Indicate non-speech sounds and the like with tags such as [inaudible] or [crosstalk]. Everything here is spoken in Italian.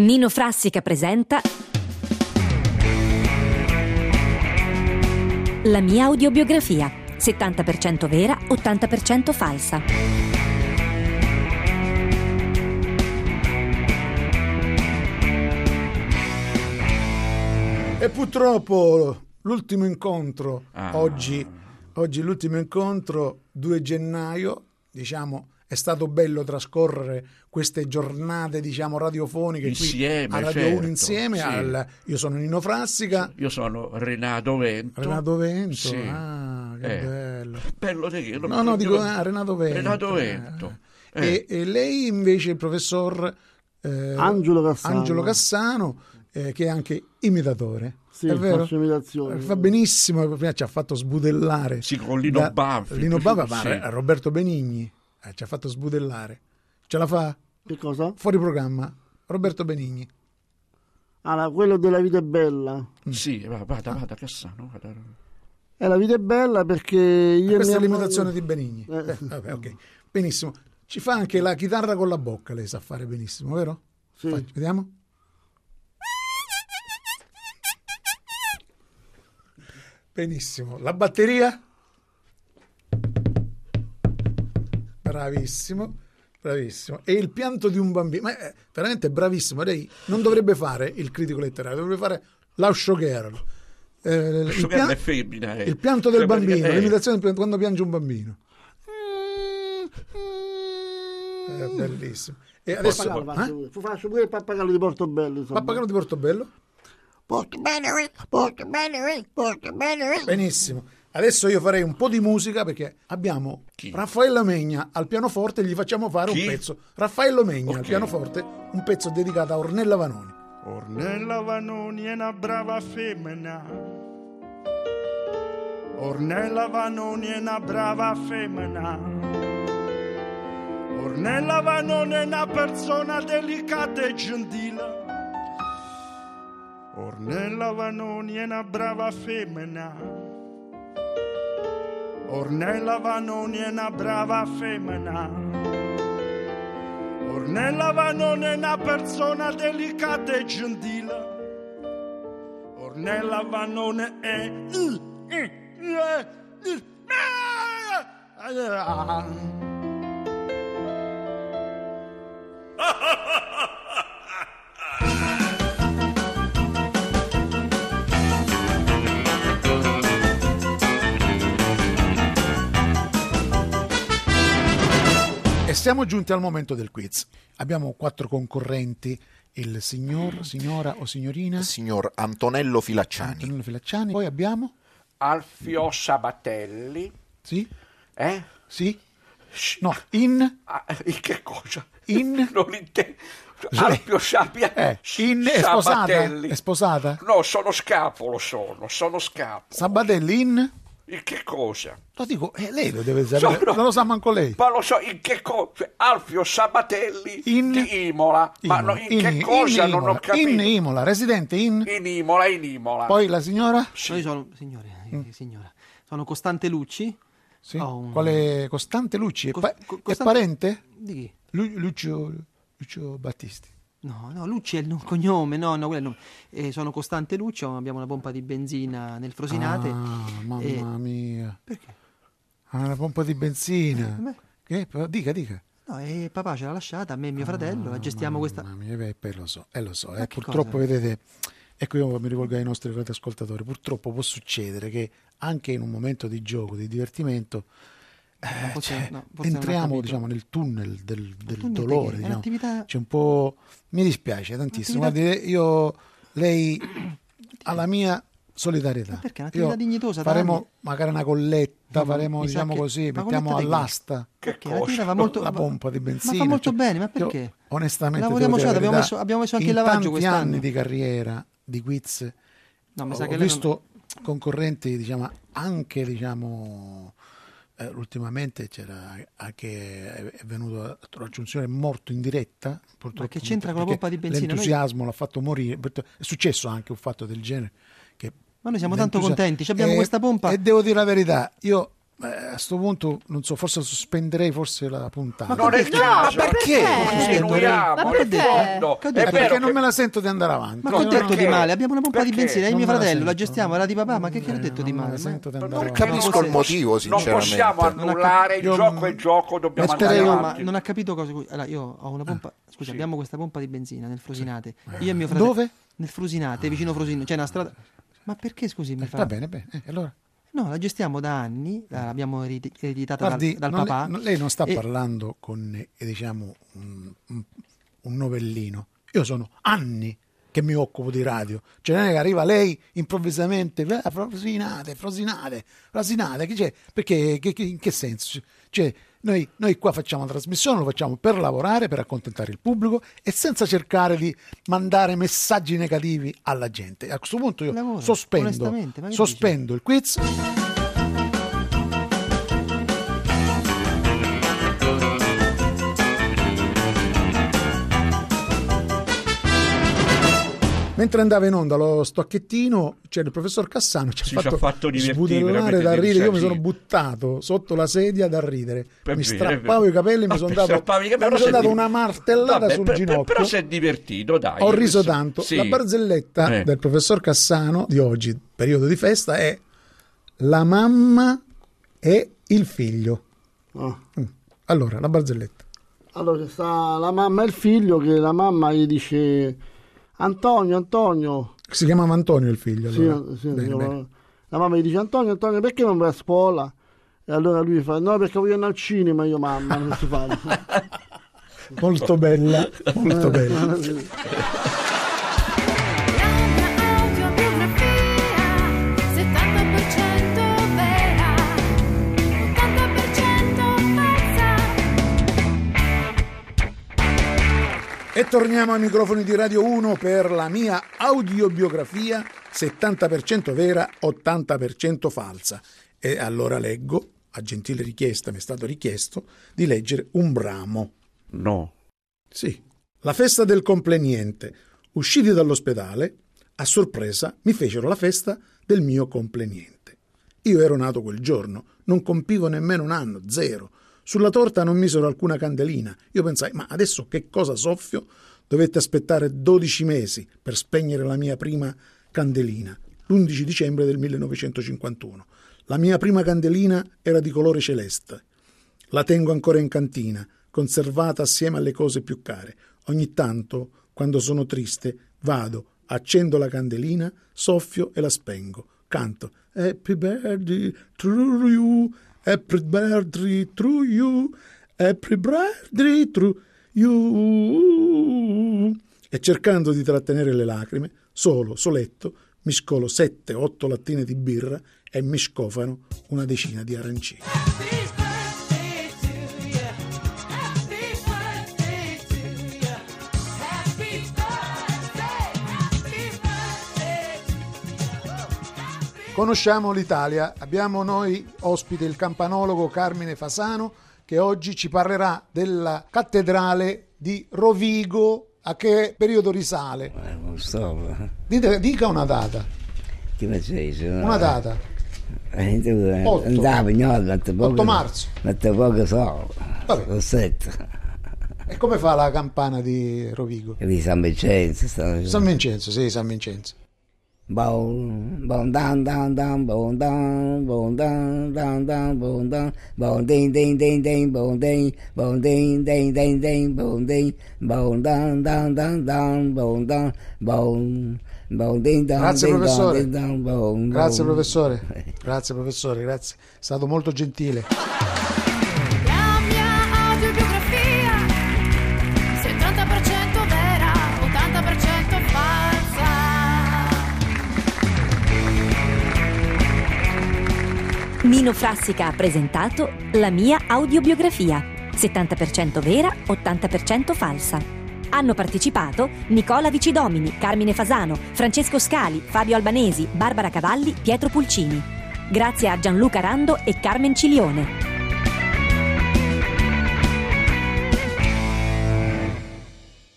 Nino Frassica presenta La mia audiobiografia, 70% vera, 80% falsa. E purtroppo l'ultimo incontro, Ah. oggi, oggi l'ultimo incontro, 2 gennaio, diciamo, è stato bello trascorrere queste giornate, diciamo, radiofoniche Insieme, qui a Radio certo, 1 insieme. sì. al- io sono Nino Frassica, Io sono Renato Vento. Renato Vento. Sì. Ah, che Eh. bello. Bello di che? No, no, dico ah, Renato Vento. Renato Vento. Eh. E, e lei invece, il professor eh, Angelo Cassano. Angelo Cassano, eh, che è anche imitatore. Sì, è vero? faccio imitazioni. Fa benissimo, prima ci ha fatto sbudellare. Sì, con Lino Da- Banfi, Lino sì. Banfi, ma Roberto Benigni eh, ci ha fatto sbudellare. Ce la fa? Che cosa? Fuori programma. Roberto Benigni. Allora, quello della vita è bella. Sì, va- vada, vada, Cassano. Vada. E la vita è bella perché io e Questa è l'imitazione moglie- di Benigni. Eh. Eh, vabbè, ok. Benissimo. Ci fa anche la chitarra con la bocca, lei sa fare benissimo, vero? Sì. Fai- vediamo. Benissimo. La batteria? Bravissimo, bravissimo. E il pianto di un bambino? Ma è veramente bravissimo. Lei non dovrebbe fare il critico letterario, dovrebbe fare la showgirl. Eh, il, pian- è femmina, eh. il pianto del Cioè, bambino, eh. l'imitazione del- quando piange un bambino. È bellissimo. E adesso Pappagallo faccio eh? Faccio pure il pappagallo di Portobello. insomma. Pappagallo di Portobello? Portobello, eh, Portobello, eh, Portobello. eh. Benissimo. Adesso io farei un po' di musica perché abbiamo Chi? Raffaello Megna al pianoforte e gli facciamo fare Chi? un pezzo. Raffaello Megna al Ok. pianoforte, un pezzo dedicato a Ornella Vanoni. Ornella Vanoni è una brava femmina. Ornella Vanoni è una brava femmina. Ornella Vanoni è una persona delicata e gentile. Ornella Vanoni è una brava femmina. Ornella Vanoni è una brava femmina. Ornella Vanoni è una persona delicata e gentile. Ornella Vanoni è... E [laughs] siamo giunti al momento del quiz. Abbiamo quattro concorrenti, il signor, signora o signorina signor Antonello Filacciani. Antonino Filacciani. Poi abbiamo Alfio Sabatelli, Sì? eh? Sì? No, in Ah, in che cosa? In? [laughs] Non intendo. Alfio Sabia... eh, in è sposata? Sabatelli. È sposata? No, sono scapolo, sono, sono scapolo. Sabatelli in In che cosa? Lo dico, eh, lei lo deve sapere, Sono- non lo sa manco lei. Ma lo so, in che cosa? Cioè, Alfio Sabatelli In- di Imola. Ma Imola, no, in, che cosa? in non ho Imola, capito. In Imola, residente in... In Imola, in Imola. Poi la signora? No, Io sono, signore, eh, signora, sono Costante Lucci. Sì. Ho un- Quale Costante Lucci? È, Cos- pa- co- è Costante- parente? Di chi? Lu- Lucio, Lucio Battisti. No, no, Lucci è il no- cognome, no, no, quello. Eh, sono Costante Lucci, ho- abbiamo una pompa di benzina nel Frosinate. Ah, mamma Eh, mia. Perché? Ha una pompa di benzina. Che? Però Dica, dica. No, e papà ce l'ha lasciata, a me e mio fratello, la gestiamo questa... Mamma mia, beh, beh, lo so, eh, lo so. Eh, purtroppo, cosa? vedete, ecco io mi rivolgo ai nostri ascoltatori, purtroppo può succedere che anche in un momento di gioco, di divertimento, eh, forse- cioè, no, entriamo diciamo, nel tunnel del, del tunnel dolore. diciamo. un'attività- C'è un po'... Mi dispiace tantissimo. Un'attività- Guardi, io, lei [coughs] ha la mia solidarietà. Ma perché? È un'attività Io dignitosa, Faremo anni. magari una colletta, ma faremo diciamo che- così, ma mettiamo di che? all'asta Perché la molto... la pompa di benzina. Ma fa molto cioè, bene, ma io, perché? onestamente, già, la abbiamo messo- abbiamo messo anche in il lavaggio tanti quest'anno. anni di carriera di quiz No, mi ho, ho lei non- visto concorrenti, diciamo, anche diciamo eh, ultimamente c'era anche è, venuto a raggiunzione morto in diretta purtroppo che c'entra con la pompa di benzina? Noi- l'entusiasmo l'ha fatto morire è successo anche un fatto del genere che Ma noi siamo tanto contenti, abbiamo e- questa pompa. e devo dire la verità io a sto punto, non so, forse sospenderei forse la puntata. Non è il No, ma perché? Continuiamo, Ma perché? fondo. Che ho È detto? Eh, perché vero non me la sento di andare avanti. Ma che ho No, detto perché? di male? Abbiamo una pompa di Perché? benzina, è mio la fratello, la gestiamo, era di papà, ma che, che ho detto di male? di Ma- Non capisco il motivo, Non sinceramente. possiamo Non ho annullare il gioco, è gioco, dobbiamo andare No, ma avanti. non ha capito cosa. Allora, io ho una pompa. Scusa, Sì. abbiamo questa pompa di benzina nel Frosinate. Io e mio fratello. Dove? Nel Frusinate, vicino Frosino. C'è una strada. Ma perché scusi, mi fa? Va bene, bene. Eh, allora, No, la gestiamo da anni, l'abbiamo eredi- ereditata guardi, dal, dal papà. le- non- lei non sta e- parlando con, eh, diciamo, un, un- novellino. Io sono anni che mi occupo di radio. Cioè non è che arriva lei improvvisamente, "Eh, Frosinate, Frosinate, Frosinate, che c'è? Perché, che- che- in che senso? Cioè, noi, noi qua facciamo la trasmissione, lo facciamo per lavorare, per accontentare il pubblico e senza cercare di mandare messaggi negativi alla gente. A questo punto io Lavoro, sospendo, sospendo il quiz. Mentre andava in onda lo stocchettino, c'era il professor Cassano, ci ci ha fatto, fatto divertire, sbudellare da ridere. Io mi sono buttato sotto la sedia da ridere. È mi strappavo i capelli, mi sono per dato, mi dato una martellata Vabbè, sul per- per- ginocchio. Però si è divertito, dai. Ho riso Questo- tanto. Sì. La barzelletta Eh. del professor Cassano di oggi, periodo di festa, è la mamma e il figlio. Mm. Allora, la barzelletta. Allora c'è sta la mamma e il figlio che la mamma gli dice Antonio, Antonio. Si chiamava Antonio il figlio. Sì, allora. sì, Bene, la- bene. La mamma gli dice Antonio, Antonio, perché non vai a scuola? E allora lui fa no perché voglio andare al cinema io mamma, non si fa. [laughs] Molto bella, molto bella. E torniamo ai microfoni di Radio 1 per la mia audiobiografia 70% vera, 80% falsa. E allora leggo, a gentile richiesta mi è stato richiesto, di leggere un bramo. No. Sì, la festa del compleniente. Usciti dall'ospedale, a sorpresa mi fecero la festa del mio compleniente. Io ero nato quel giorno, non compivo nemmeno un anno, zero. Sulla torta non misero alcuna candelina. Io pensai, ma adesso che cosa soffio? Dovette aspettare 12 mesi per spegnere la mia prima candelina, l'11 dicembre del 1951. La mia prima candelina era di colore celeste. La tengo ancora in cantina, conservata assieme alle cose più care. Ogni tanto, quando sono triste, vado, accendo la candelina, soffio e la spengo. Canto Happy birthday to you, happy birthday to you, happy birthday to you. E cercando di trattenere le lacrime, solo, soletto, mi scolo sette, otto lattine di birra e mi scofano una decina di arancini. Conosciamo l'Italia, abbiamo noi ospite il campanologo Carmine Fasano che oggi ci parlerà della cattedrale di Rovigo. A che periodo risale? Eh, non so, Dite- dica una data. che facessi? Una data. Eh, tu, eh, Otto. Andavo, no, metto poco, 8 marzo. Metto poco so, Vabbè. sette. E come fa la campana di Rovigo? Di San Vincenzo, San Vincenzo, sì, San Vincenzo. Ding, ding, ding, ding, ding, ding, ding, ding, ding, ding, Grazie, professore. Grazie professore. Grazie professore, grazie. È stato molto gentile. Nino Frassica ha presentato La mia audiobiografia, 70% vera, 80% falsa. Hanno partecipato Nicola Vicidomini, Carmine Fasano, Francesco Scali, Fabio Albanesi, Barbara Cavalli, Pietro Pulcini. Grazie a Gianluca Rando e Carmen Cilione.